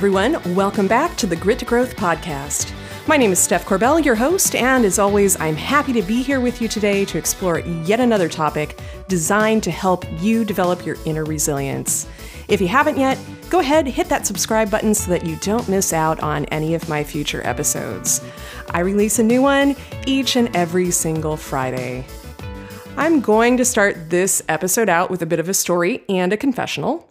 everyone. Welcome back to the Grit to Growth podcast. My name is Steph Corbell, your host, and as always, I'm happy to be here with you today to explore yet another topic designed to help you develop your inner resilience. If you haven't yet, go ahead, hit that subscribe button so that you don't miss out on any of my future episodes. I release a new one each and every single Friday. I'm going to start this episode out with a bit of a story and a confessional.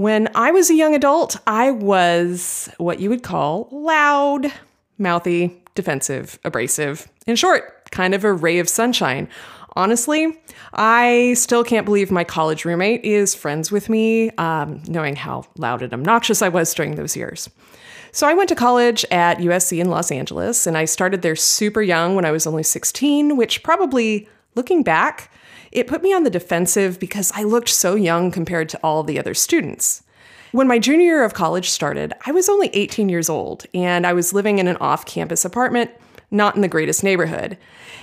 When I was a young adult, I was what you would call loud, mouthy, defensive, abrasive. In short, kind of a ray of sunshine. Honestly, I still can't believe my college roommate is friends with me, um, knowing how loud and obnoxious I was during those years. So I went to college at USC in Los Angeles, and I started there super young when I was only 16, which probably, looking back, it put me on the defensive because I looked so young compared to all the other students. When my junior year of college started, I was only 18 years old and I was living in an off campus apartment, not in the greatest neighborhood.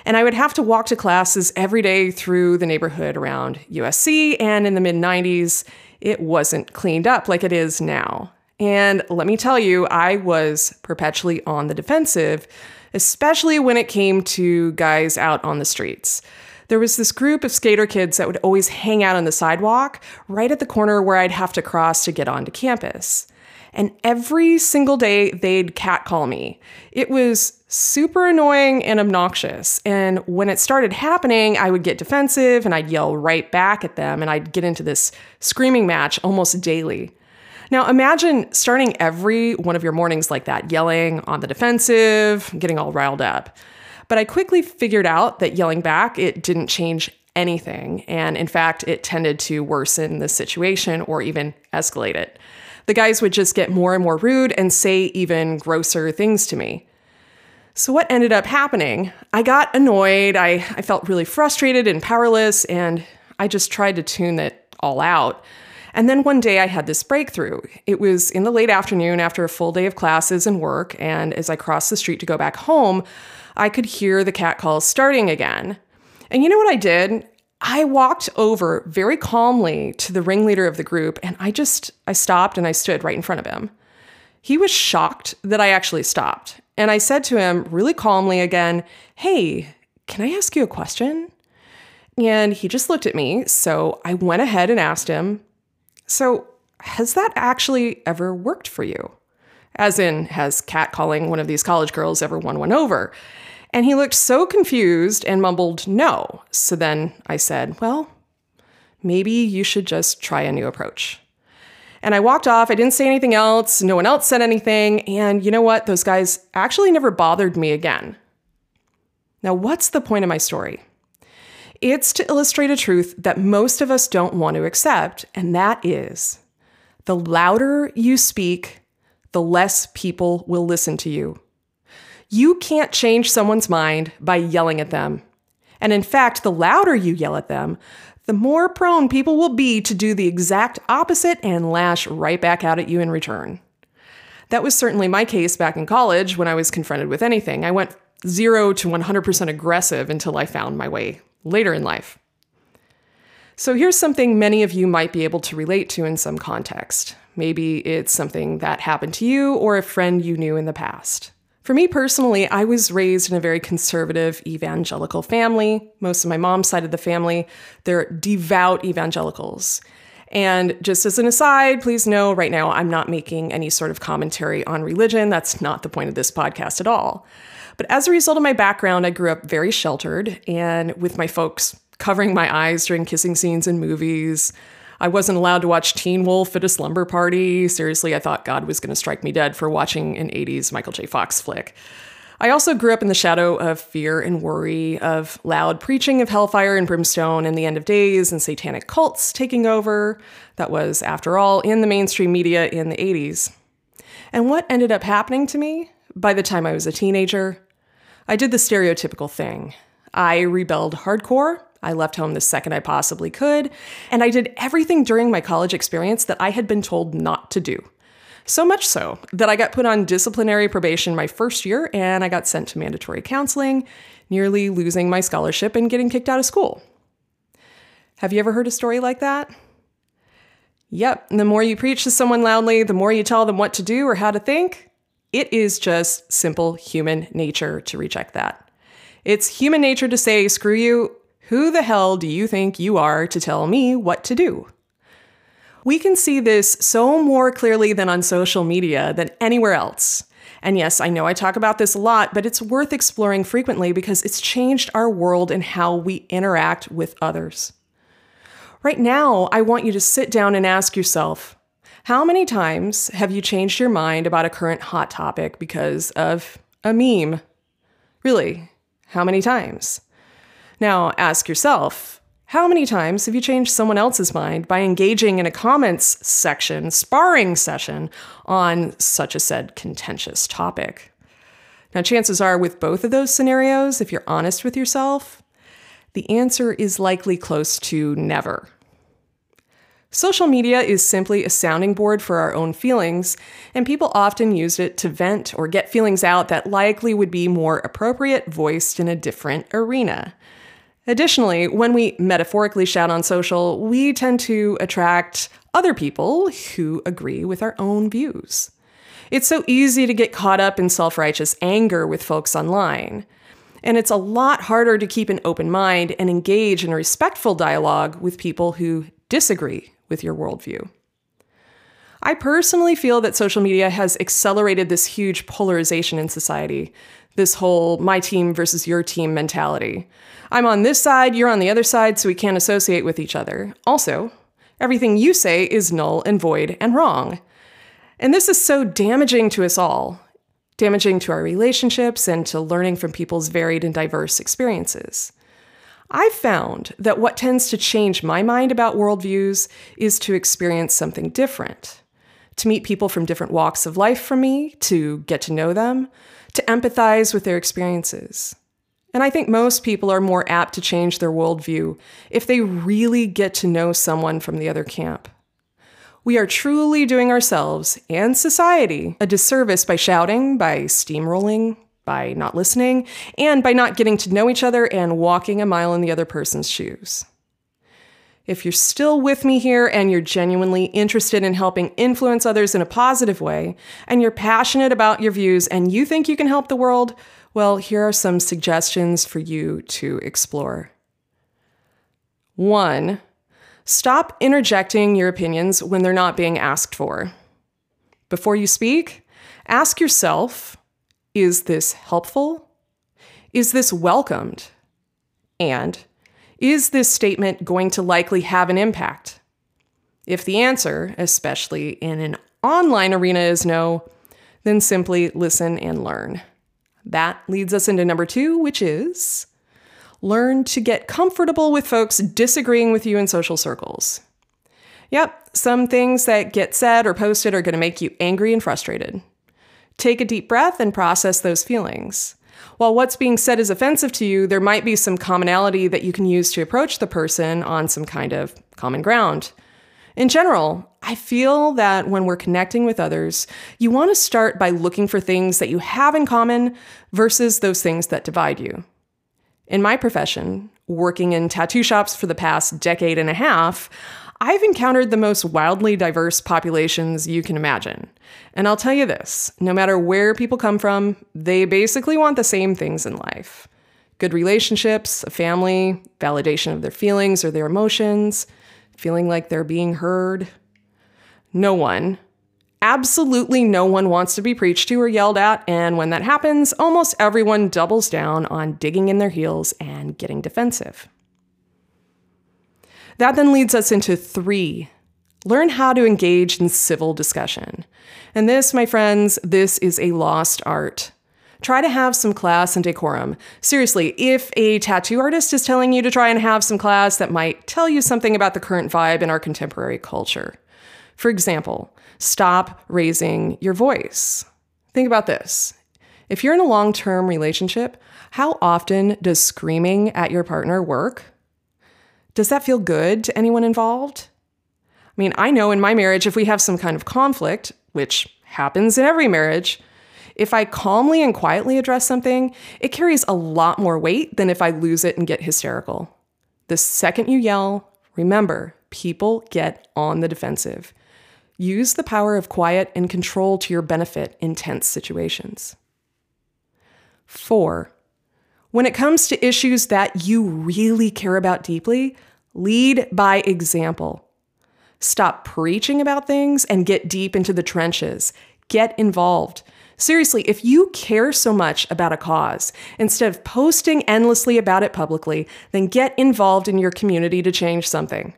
And I would have to walk to classes every day through the neighborhood around USC, and in the mid 90s, it wasn't cleaned up like it is now. And let me tell you, I was perpetually on the defensive, especially when it came to guys out on the streets there was this group of skater kids that would always hang out on the sidewalk right at the corner where I'd have to cross to get onto campus. And every single day they'd catcall me. It was super annoying and obnoxious. And when it started happening, I would get defensive and I'd yell right back at them and I'd get into this screaming match almost daily. Now, imagine starting every one of your mornings like that, yelling on the defensive, getting all riled up. But I quickly figured out that yelling back, it didn't change anything. And in fact, it tended to worsen the situation or even escalate it. The guys would just get more and more rude and say even grosser things to me. So, what ended up happening? I got annoyed, I, I felt really frustrated and powerless, and I just tried to tune it all out. And then one day I had this breakthrough. It was in the late afternoon after a full day of classes and work, and as I crossed the street to go back home, I could hear the cat calls starting again. And you know what I did? I walked over very calmly to the ringleader of the group and I just I stopped and I stood right in front of him. He was shocked that I actually stopped. And I said to him really calmly again, "Hey, can I ask you a question?" And he just looked at me, so I went ahead and asked him, "So, has that actually ever worked for you?" As in, has catcalling one of these college girls ever won one over? And he looked so confused and mumbled, no. So then I said, well, maybe you should just try a new approach. And I walked off. I didn't say anything else. No one else said anything. And you know what? Those guys actually never bothered me again. Now, what's the point of my story? It's to illustrate a truth that most of us don't want to accept, and that is the louder you speak, the less people will listen to you. You can't change someone's mind by yelling at them. And in fact, the louder you yell at them, the more prone people will be to do the exact opposite and lash right back out at you in return. That was certainly my case back in college when I was confronted with anything. I went zero to 100% aggressive until I found my way later in life. So here's something many of you might be able to relate to in some context. Maybe it's something that happened to you or a friend you knew in the past. For me personally, I was raised in a very conservative evangelical family. Most of my mom's side of the family, they're devout evangelicals. And just as an aside, please know right now I'm not making any sort of commentary on religion. That's not the point of this podcast at all. But as a result of my background, I grew up very sheltered and with my folks covering my eyes during kissing scenes in movies, I wasn't allowed to watch Teen Wolf at a slumber party. Seriously, I thought God was going to strike me dead for watching an 80s Michael J. Fox flick. I also grew up in the shadow of fear and worry, of loud preaching of hellfire and brimstone and the end of days and satanic cults taking over. That was, after all, in the mainstream media in the 80s. And what ended up happening to me by the time I was a teenager? I did the stereotypical thing. I rebelled hardcore I left home the second I possibly could, and I did everything during my college experience that I had been told not to do. So much so that I got put on disciplinary probation my first year and I got sent to mandatory counseling, nearly losing my scholarship and getting kicked out of school. Have you ever heard a story like that? Yep, the more you preach to someone loudly, the more you tell them what to do or how to think, it is just simple human nature to reject that. It's human nature to say, screw you, who the hell do you think you are to tell me what to do? We can see this so more clearly than on social media than anywhere else. And yes, I know I talk about this a lot, but it's worth exploring frequently because it's changed our world and how we interact with others. Right now, I want you to sit down and ask yourself how many times have you changed your mind about a current hot topic because of a meme? Really, how many times? Now, ask yourself how many times have you changed someone else's mind by engaging in a comments section, sparring session on such a said contentious topic? Now, chances are, with both of those scenarios, if you're honest with yourself, the answer is likely close to never. Social media is simply a sounding board for our own feelings, and people often use it to vent or get feelings out that likely would be more appropriate voiced in a different arena. Additionally, when we metaphorically shout on social, we tend to attract other people who agree with our own views. It's so easy to get caught up in self righteous anger with folks online. And it's a lot harder to keep an open mind and engage in a respectful dialogue with people who disagree with your worldview. I personally feel that social media has accelerated this huge polarization in society, this whole my team versus your team mentality. I'm on this side, you're on the other side, so we can't associate with each other. Also, everything you say is null and void and wrong. And this is so damaging to us all, damaging to our relationships and to learning from people's varied and diverse experiences. I've found that what tends to change my mind about worldviews is to experience something different, to meet people from different walks of life from me, to get to know them, to empathize with their experiences. And I think most people are more apt to change their worldview if they really get to know someone from the other camp. We are truly doing ourselves and society a disservice by shouting, by steamrolling, by not listening, and by not getting to know each other and walking a mile in the other person's shoes. If you're still with me here and you're genuinely interested in helping influence others in a positive way, and you're passionate about your views and you think you can help the world, well, here are some suggestions for you to explore. One, stop interjecting your opinions when they're not being asked for. Before you speak, ask yourself is this helpful? Is this welcomed? And is this statement going to likely have an impact? If the answer, especially in an online arena, is no, then simply listen and learn. That leads us into number two, which is learn to get comfortable with folks disagreeing with you in social circles. Yep, some things that get said or posted are going to make you angry and frustrated. Take a deep breath and process those feelings. While what's being said is offensive to you, there might be some commonality that you can use to approach the person on some kind of common ground. In general, I feel that when we're connecting with others, you want to start by looking for things that you have in common versus those things that divide you. In my profession, working in tattoo shops for the past decade and a half, I've encountered the most wildly diverse populations you can imagine. And I'll tell you this no matter where people come from, they basically want the same things in life good relationships, a family, validation of their feelings or their emotions, feeling like they're being heard. No one, absolutely no one wants to be preached to or yelled at, and when that happens, almost everyone doubles down on digging in their heels and getting defensive. That then leads us into three learn how to engage in civil discussion. And this, my friends, this is a lost art. Try to have some class and decorum. Seriously, if a tattoo artist is telling you to try and have some class, that might tell you something about the current vibe in our contemporary culture. For example, stop raising your voice. Think about this. If you're in a long term relationship, how often does screaming at your partner work? Does that feel good to anyone involved? I mean, I know in my marriage, if we have some kind of conflict, which happens in every marriage, if I calmly and quietly address something, it carries a lot more weight than if I lose it and get hysterical. The second you yell, remember people get on the defensive. Use the power of quiet and control to your benefit in tense situations. Four, when it comes to issues that you really care about deeply, lead by example. Stop preaching about things and get deep into the trenches. Get involved. Seriously, if you care so much about a cause, instead of posting endlessly about it publicly, then get involved in your community to change something.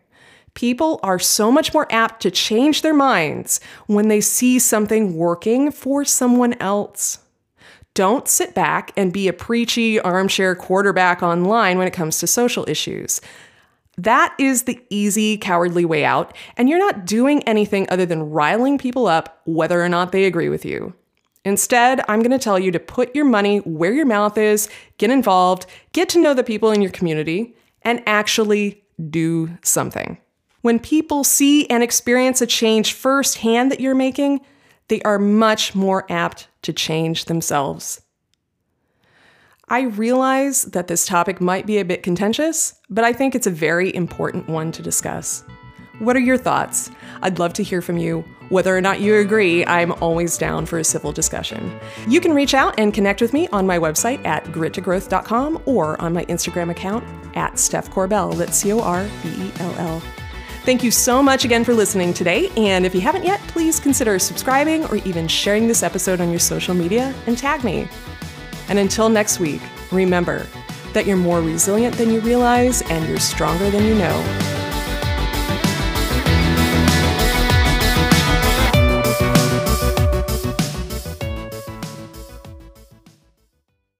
People are so much more apt to change their minds when they see something working for someone else. Don't sit back and be a preachy armchair quarterback online when it comes to social issues. That is the easy, cowardly way out, and you're not doing anything other than riling people up whether or not they agree with you. Instead, I'm going to tell you to put your money where your mouth is, get involved, get to know the people in your community, and actually do something. When people see and experience a change firsthand that you're making, they are much more apt to change themselves. I realize that this topic might be a bit contentious, but I think it's a very important one to discuss. What are your thoughts? I'd love to hear from you. Whether or not you agree, I'm always down for a civil discussion. You can reach out and connect with me on my website at grittogrowth.com or on my Instagram account at Steph Corbell. That's C O R B E L L. Thank you so much again for listening today. And if you haven't yet, please consider subscribing or even sharing this episode on your social media and tag me. And until next week, remember that you're more resilient than you realize and you're stronger than you know.